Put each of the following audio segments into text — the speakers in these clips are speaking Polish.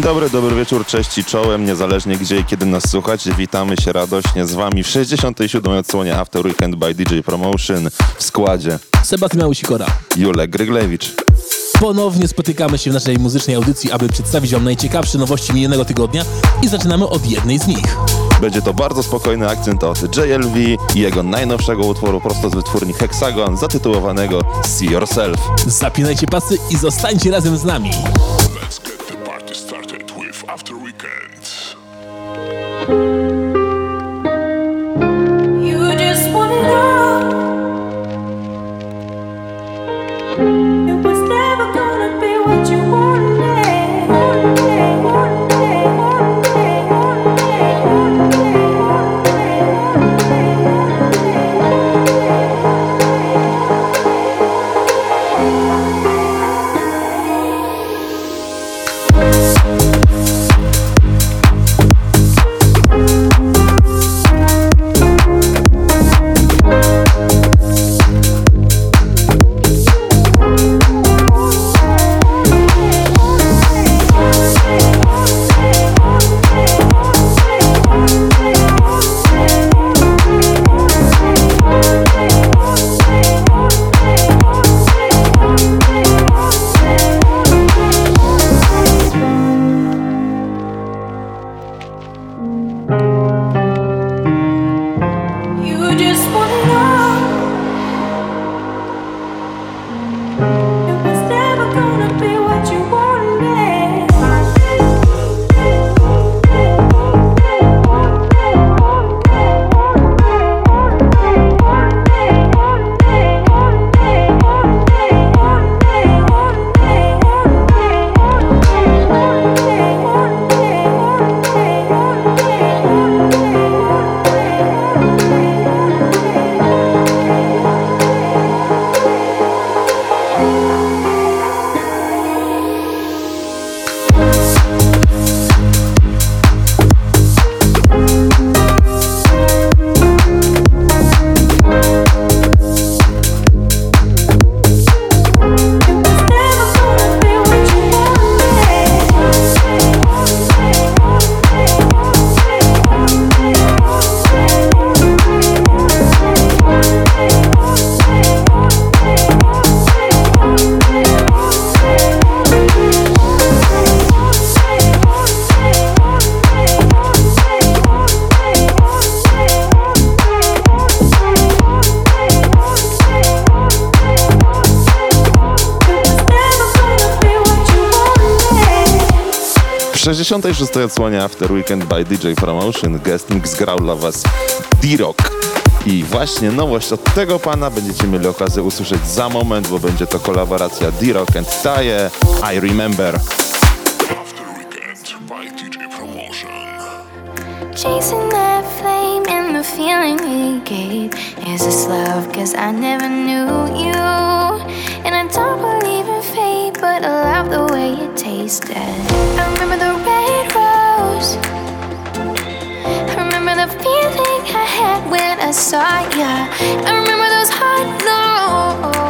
Dzień dobry, dobry wieczór, cześć i czołem, niezależnie gdzie i kiedy nas słuchacie, witamy się radośnie z wami w 67. odsłonie After Weekend by DJ Promotion w składzie Sebastian Sikora. Julek Gryglewicz. Ponownie spotykamy się w naszej muzycznej audycji, aby przedstawić wam najciekawsze nowości minionego tygodnia i zaczynamy od jednej z nich. Będzie to bardzo spokojny akcent od JLV i jego najnowszego utworu prosto z wytwórni Hexagon zatytułowanego See Yourself. Zapinajcie pasy i zostańcie razem z nami. Let's 66. odsłonie After Weekend by DJ Promotion guest mix grał dla was D-Rock. I właśnie nowość od tego pana będziecie mieli okazję usłyszeć za moment, bo będzie to kolaboracja D-Rock and Taye, I Remember. After Weekend by DJ Promotion. Chasing that flame and the feeling it gave. Is this love? Cause I never knew you. And I don't I love the way it tasted. I remember the red rose. I remember the feeling I had when I saw ya. I remember those hot lows.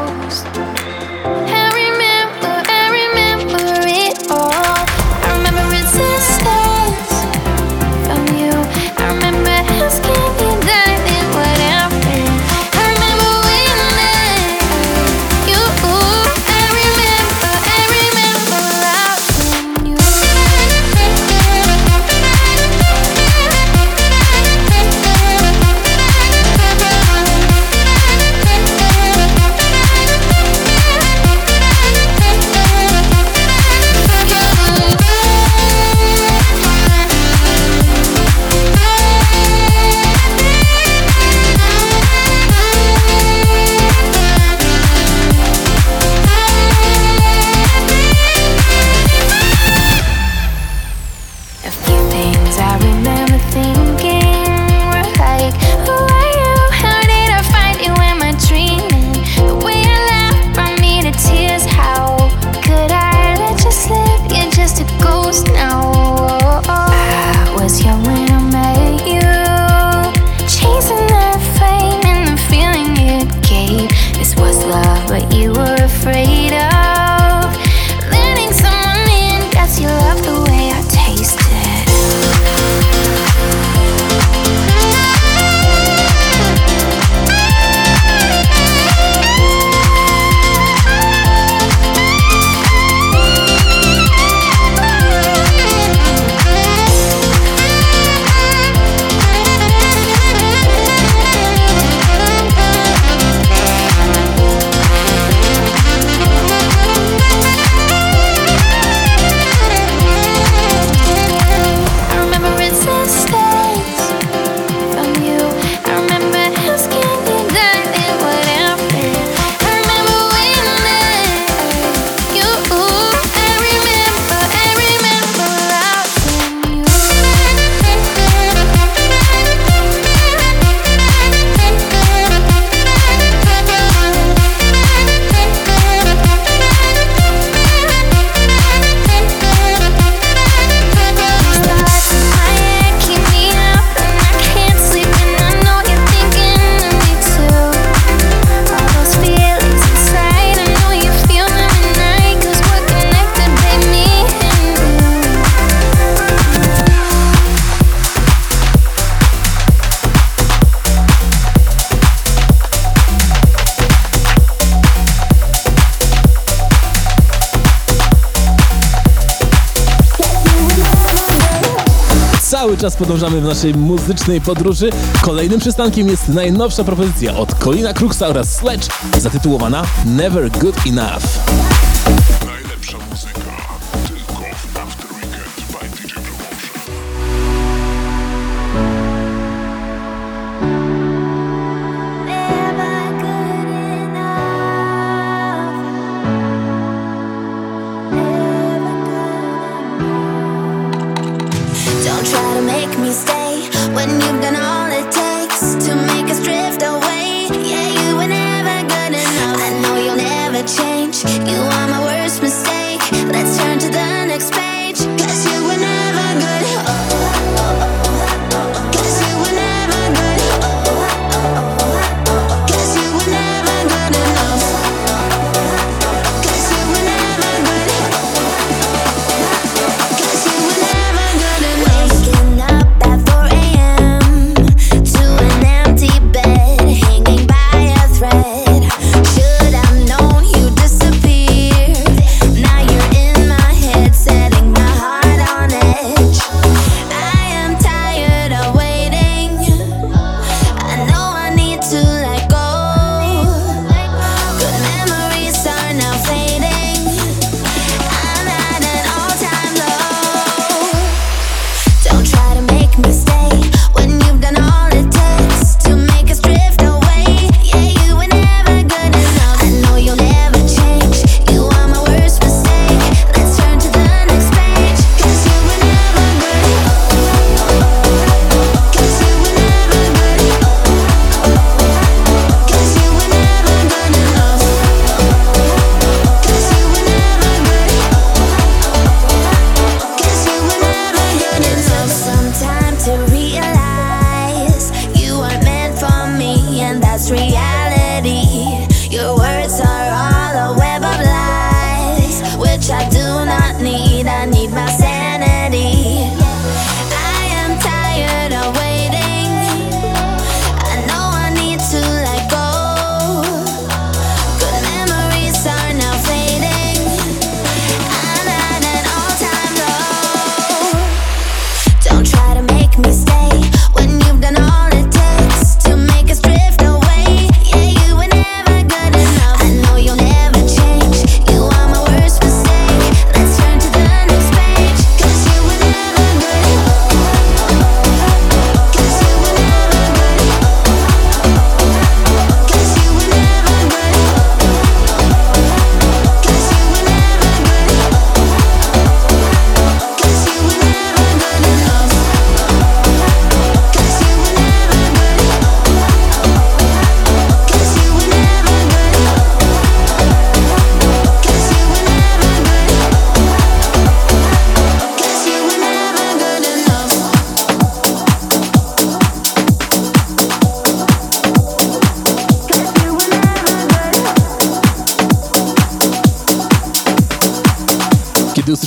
czas podążamy w naszej muzycznej podróży. Kolejnym przystankiem jest najnowsza propozycja od Colina Kruxa oraz Sledge zatytułowana Never Good Enough.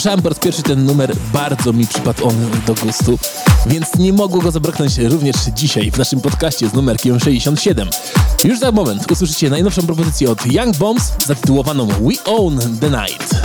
usłyszałem po raz pierwszy ten numer, bardzo mi przypadł on do gustu, więc nie mogło go zabraknąć również dzisiaj w naszym podcaście z numerkiem 67. Już za moment usłyszycie najnowszą propozycję od Young Bombs zatytułowaną We Own the Night.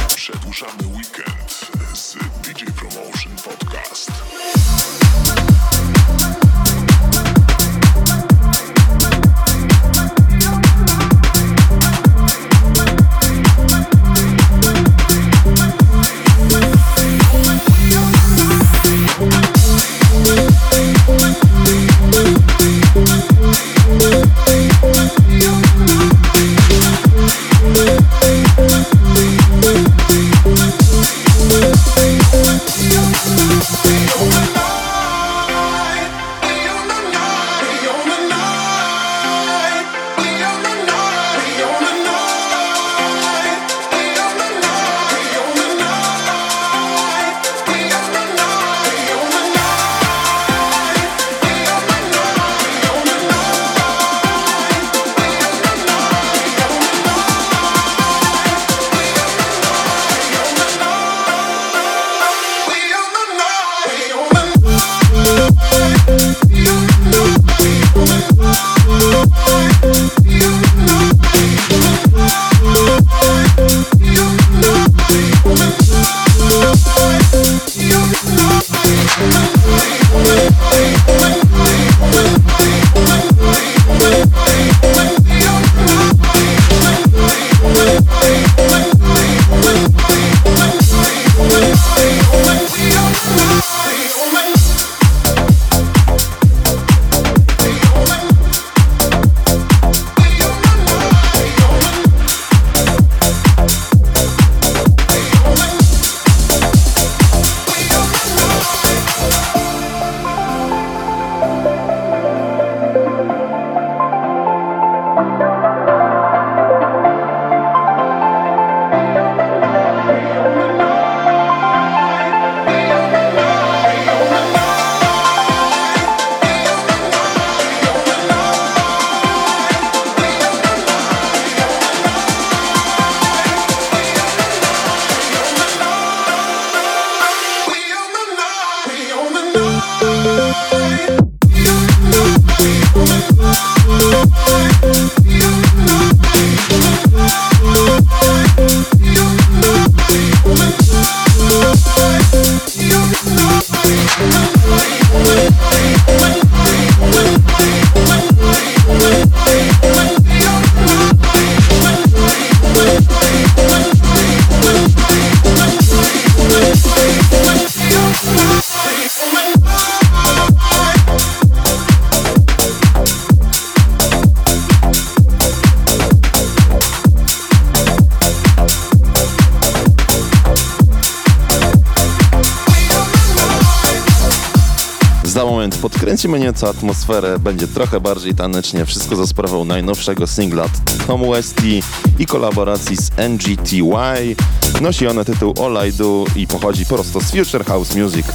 Kręcimy nieco atmosferę, będzie trochę bardziej tanecznie, wszystko za sprawą najnowszego singla Tom Westy i kolaboracji z NGTY. Nosi ona tytuł All I Do i pochodzi prosto z Future House Music.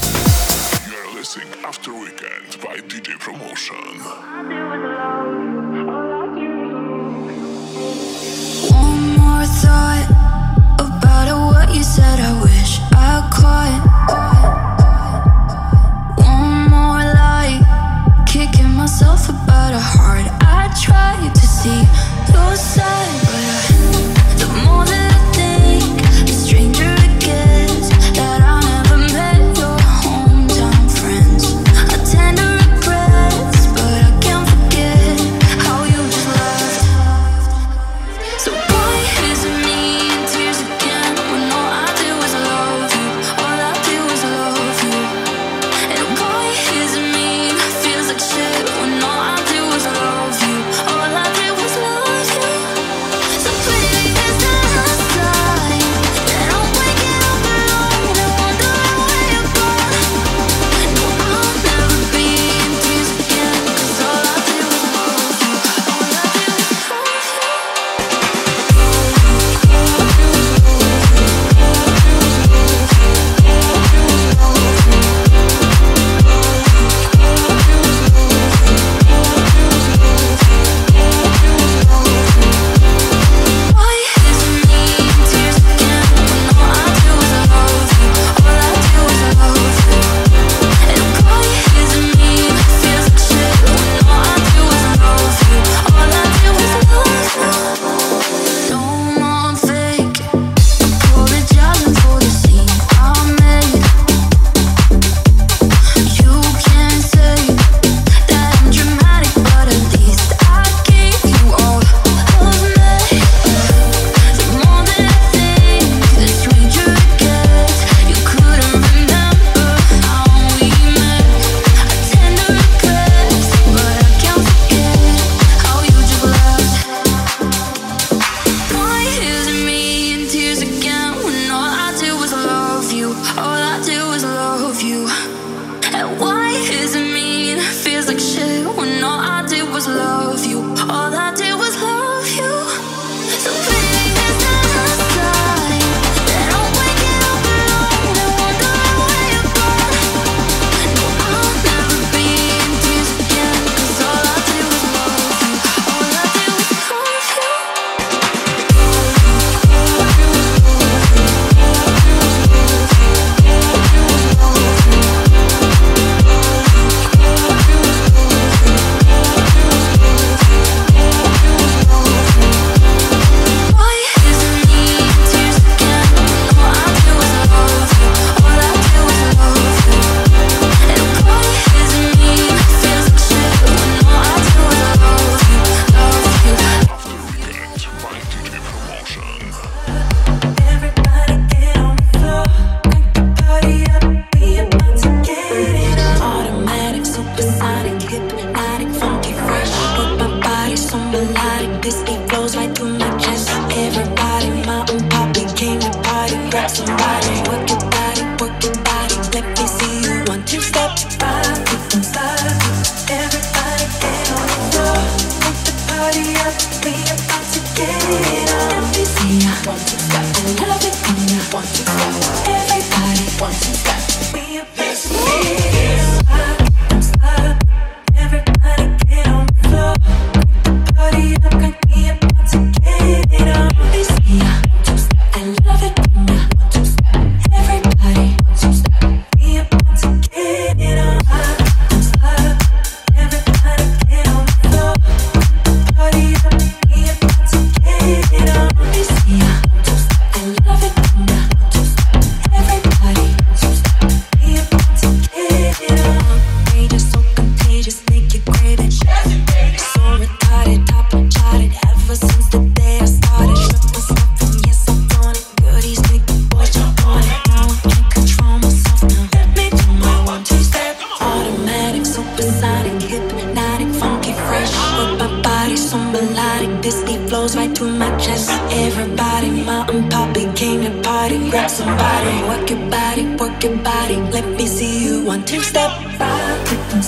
fire, we can.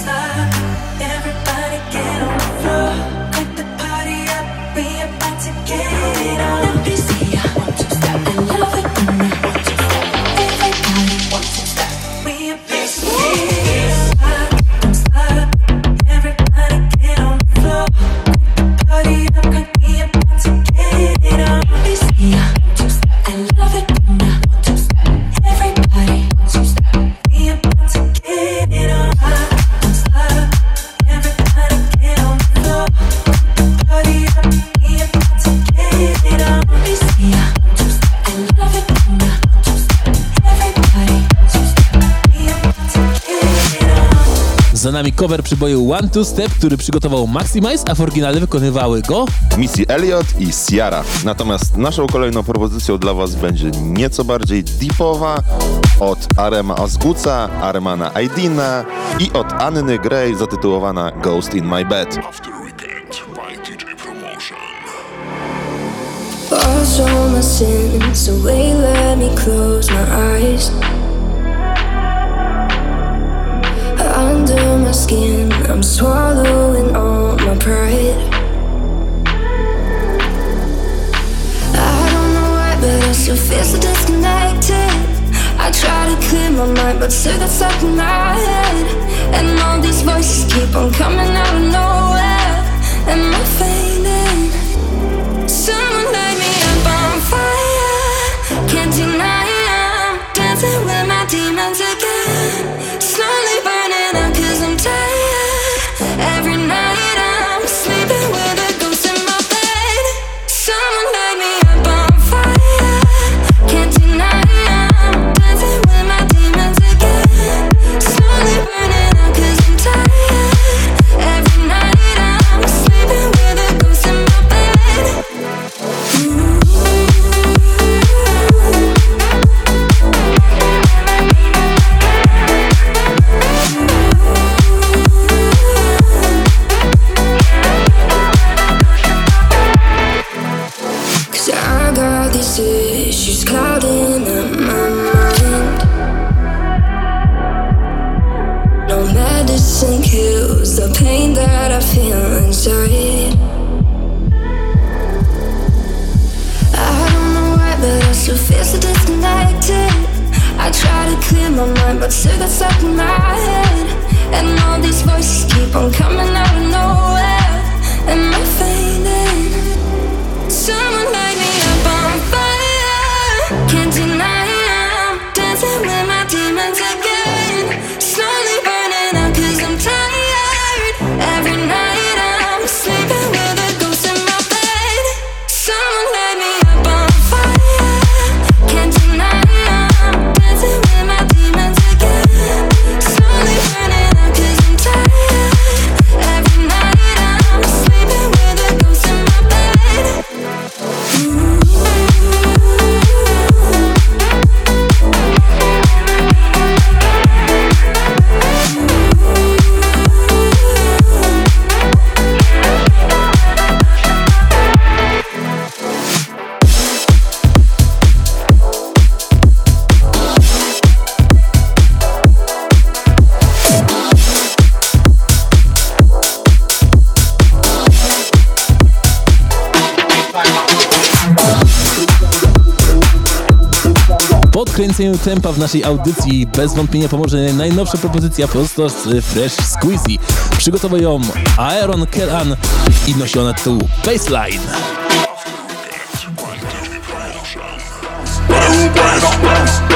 Yeah. cover przyboju One Two Step, który przygotował Maximize, a w oryginale wykonywały go Missy Elliott i Ciara. Natomiast naszą kolejną propozycją dla Was będzie nieco bardziej deepowa od Arema Azguca, Armana Aydina i od Anny Gray zatytułowana Ghost in My Bed. all my sins away, let me close my eyes. under my skin. I'm swallowing all my pride. I don't know why, but I still feel so disconnected. I try to clear my mind, but still got stuck in my head. And all these voices keep on coming out of nowhere. Am I fading? Someone light me up on fire. Can't deny. podkręceniu tempa w naszej audycji bez wątpienia pomoże najnowsza propozycja prosto z Fresh Squeezy. Przygotował ją Aaron Kellan i nosi ona tytuł Baseline. Bueno, bueno.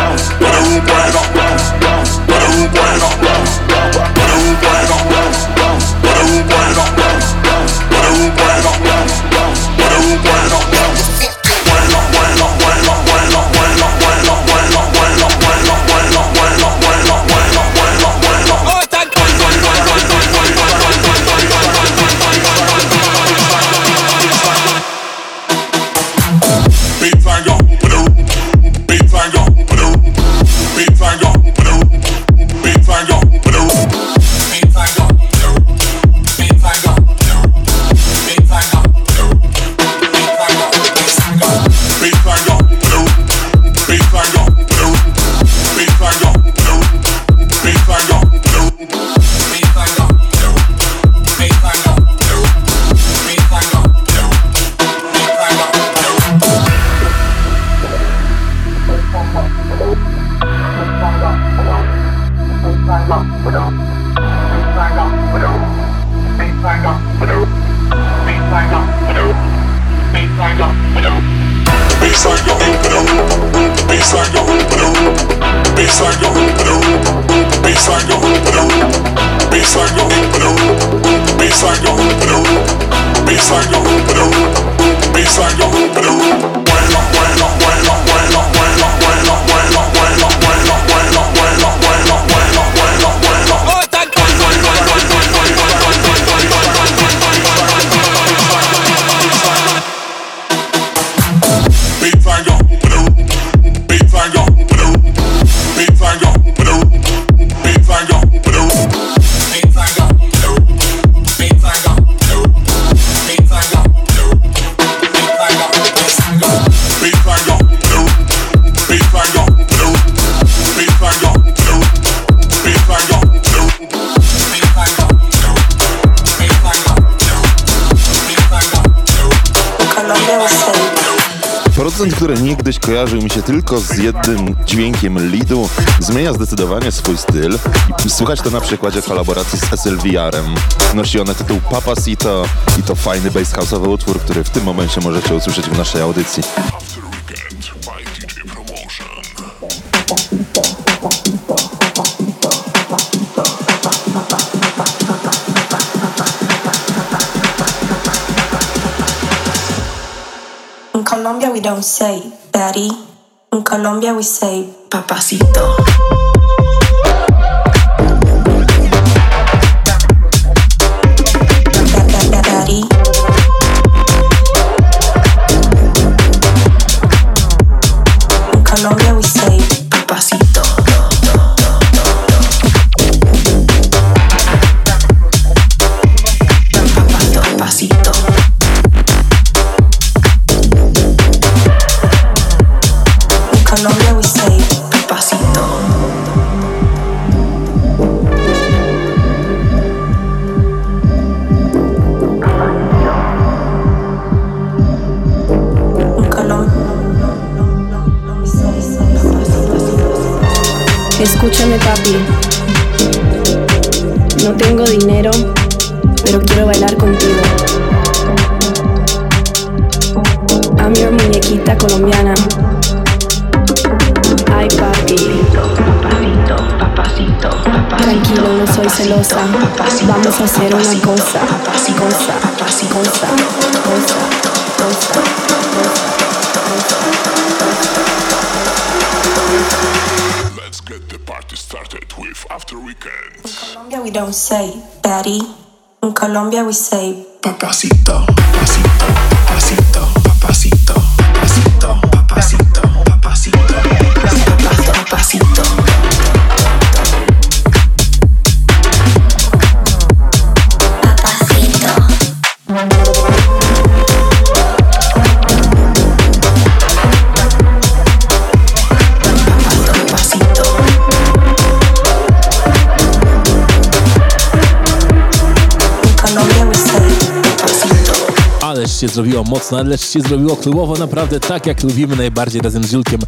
Niegdyś kojarzył mi się tylko z jednym dźwiękiem leadu, zmienia zdecydowanie swój styl. I Słychać to na przykładzie kolaboracji z SLVR-em. Nosi ona tytuł Papacito i to fajny bass house'owy utwór, który w tym momencie możecie usłyszeć w naszej audycji. We don't say daddy. In Colombia we say papacito. Escúchame papi, no tengo dinero, pero quiero bailar contigo. I'm your muñequita colombiana. Ay papi, tranquilo, no soy celosa. Vamos a hacer una cosa, cosa, cosa, cosa, cosa, cosa. After Colombia we don't say daddy. In Colombia we say papacito, się zrobiło mocno, ależ się zrobiło klubowo, naprawdę tak jak lubimy najbardziej razem z Julkiem.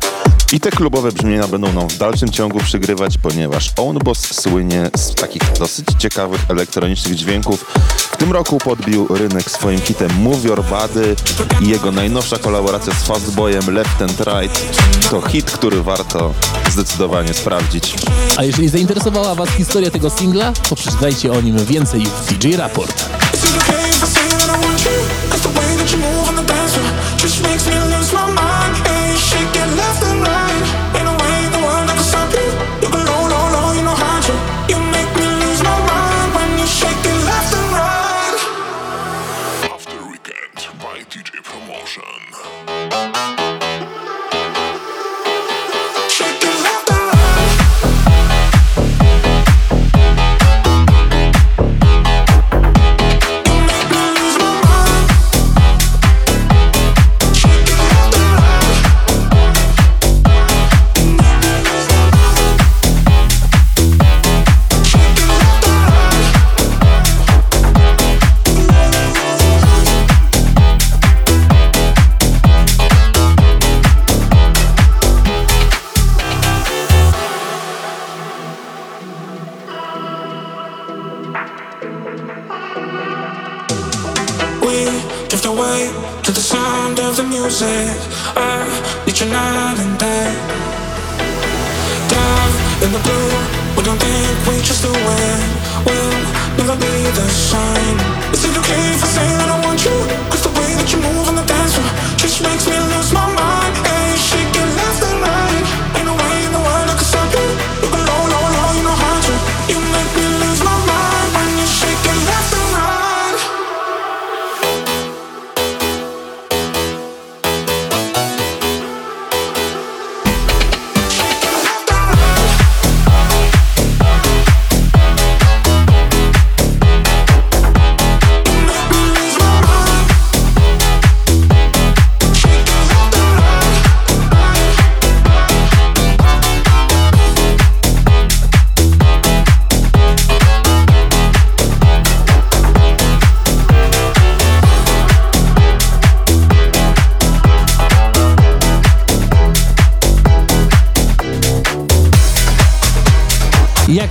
I te klubowe brzmienia będą nam w dalszym ciągu przygrywać, ponieważ Own Boss słynie z takich dosyć ciekawych elektronicznych dźwięków. W tym roku podbił rynek swoim hitem Move Your Body i jego najnowsza kolaboracja z Fastboyem Left and Right to hit, który warto zdecydowanie sprawdzić. A jeżeli zainteresowała Was historia tego singla, to przeczytajcie o nim więcej w DJ Raport. what you want.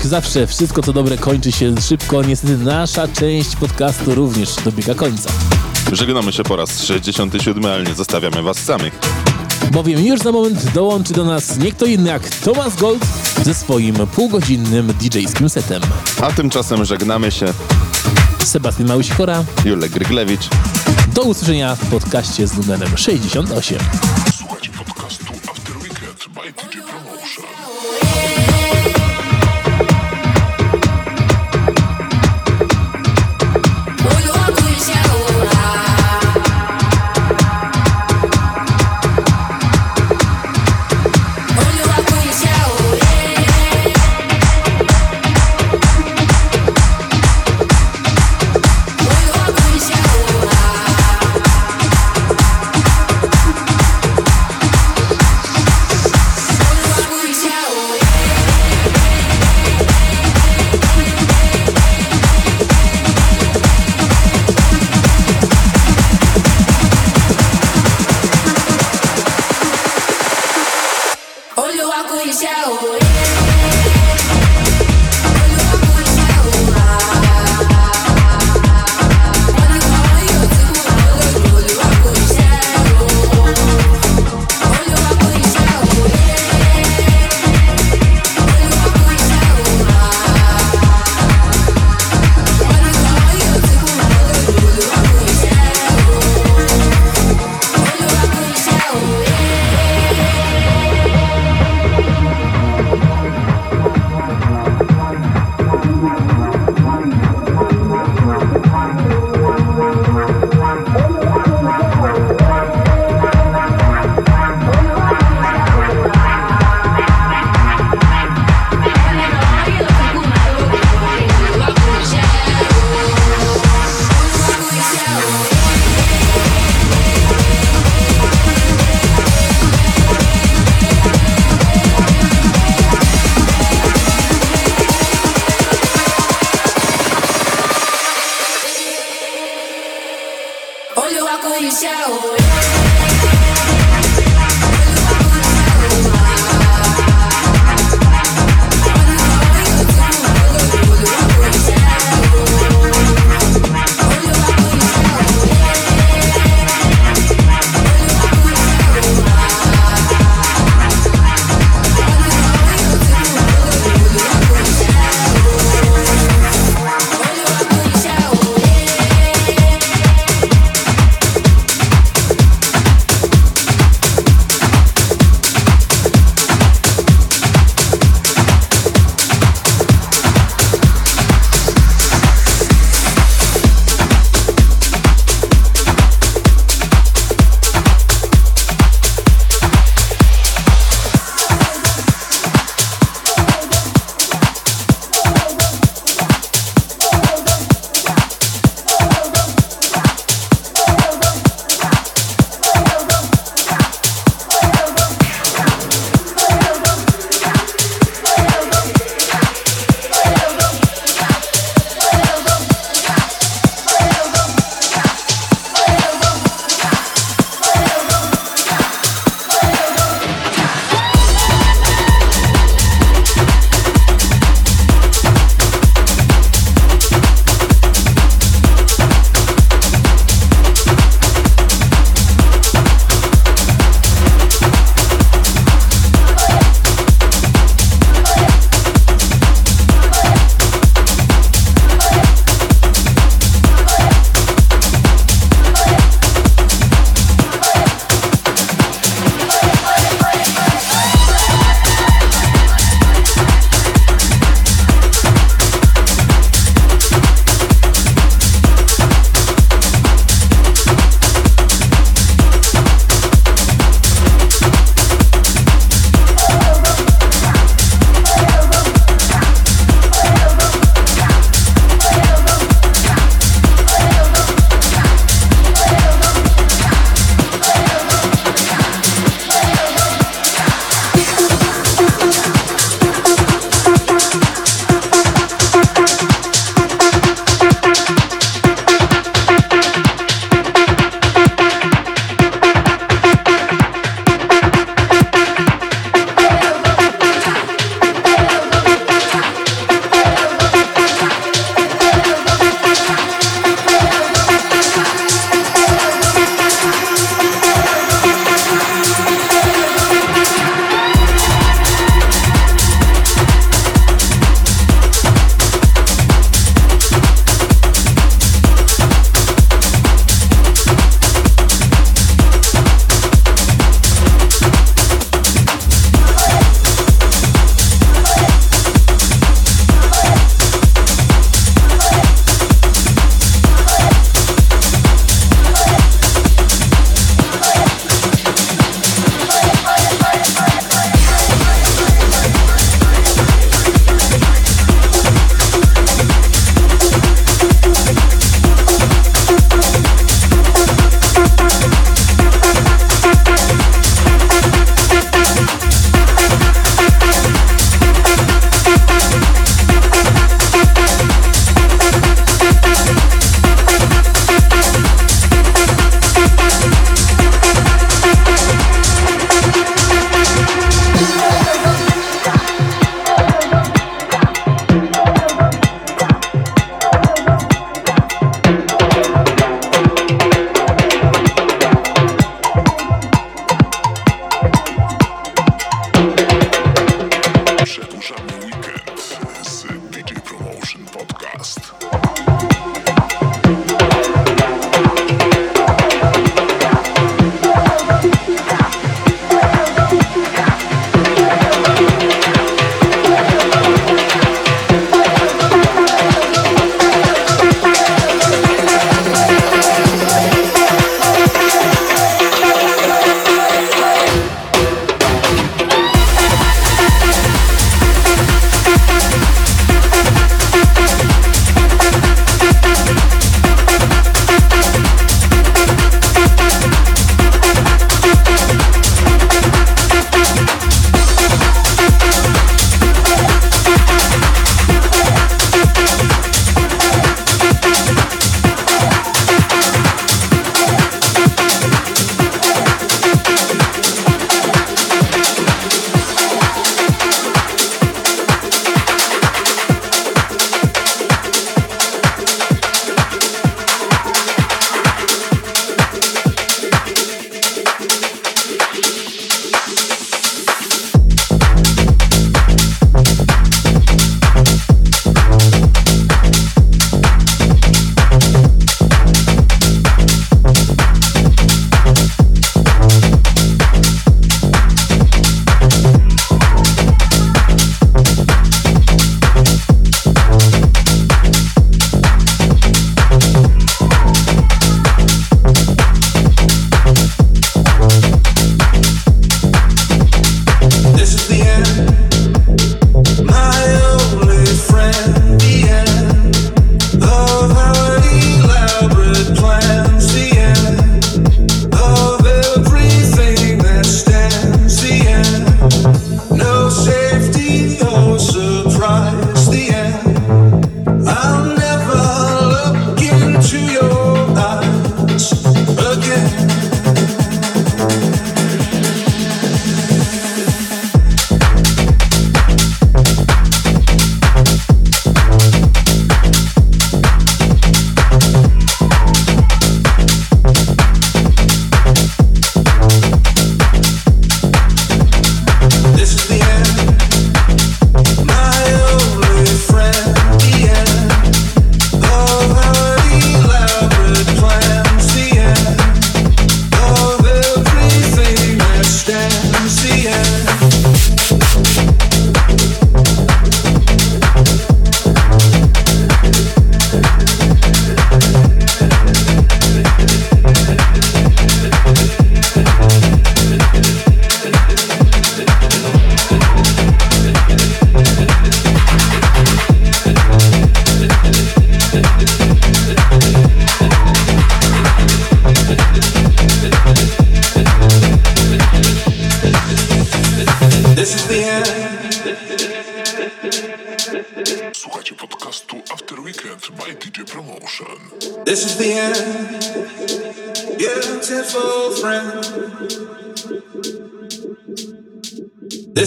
Jak zawsze, wszystko co dobre kończy się szybko. Niestety nasza część podcastu również dobiega końca. Żegnamy się po raz 67, ale nie zostawiamy was samych. Bowiem już za moment dołączy do nas nie kto inny jak Thomas Gold ze swoim półgodzinnym DJ-skim setem. A tymczasem żegnamy się. Sebastian Małyś-Chora, Julek Gryglewicz. do usłyszenia w podcaście z numerem 68.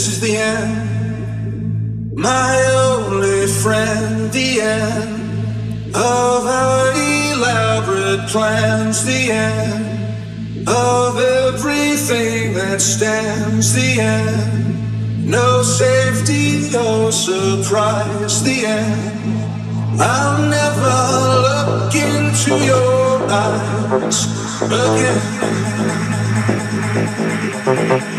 This is the end. My only friend. The end of our elaborate plans. The end of everything that stands. The end. No safety or surprise. The end. I'll never look into your eyes again.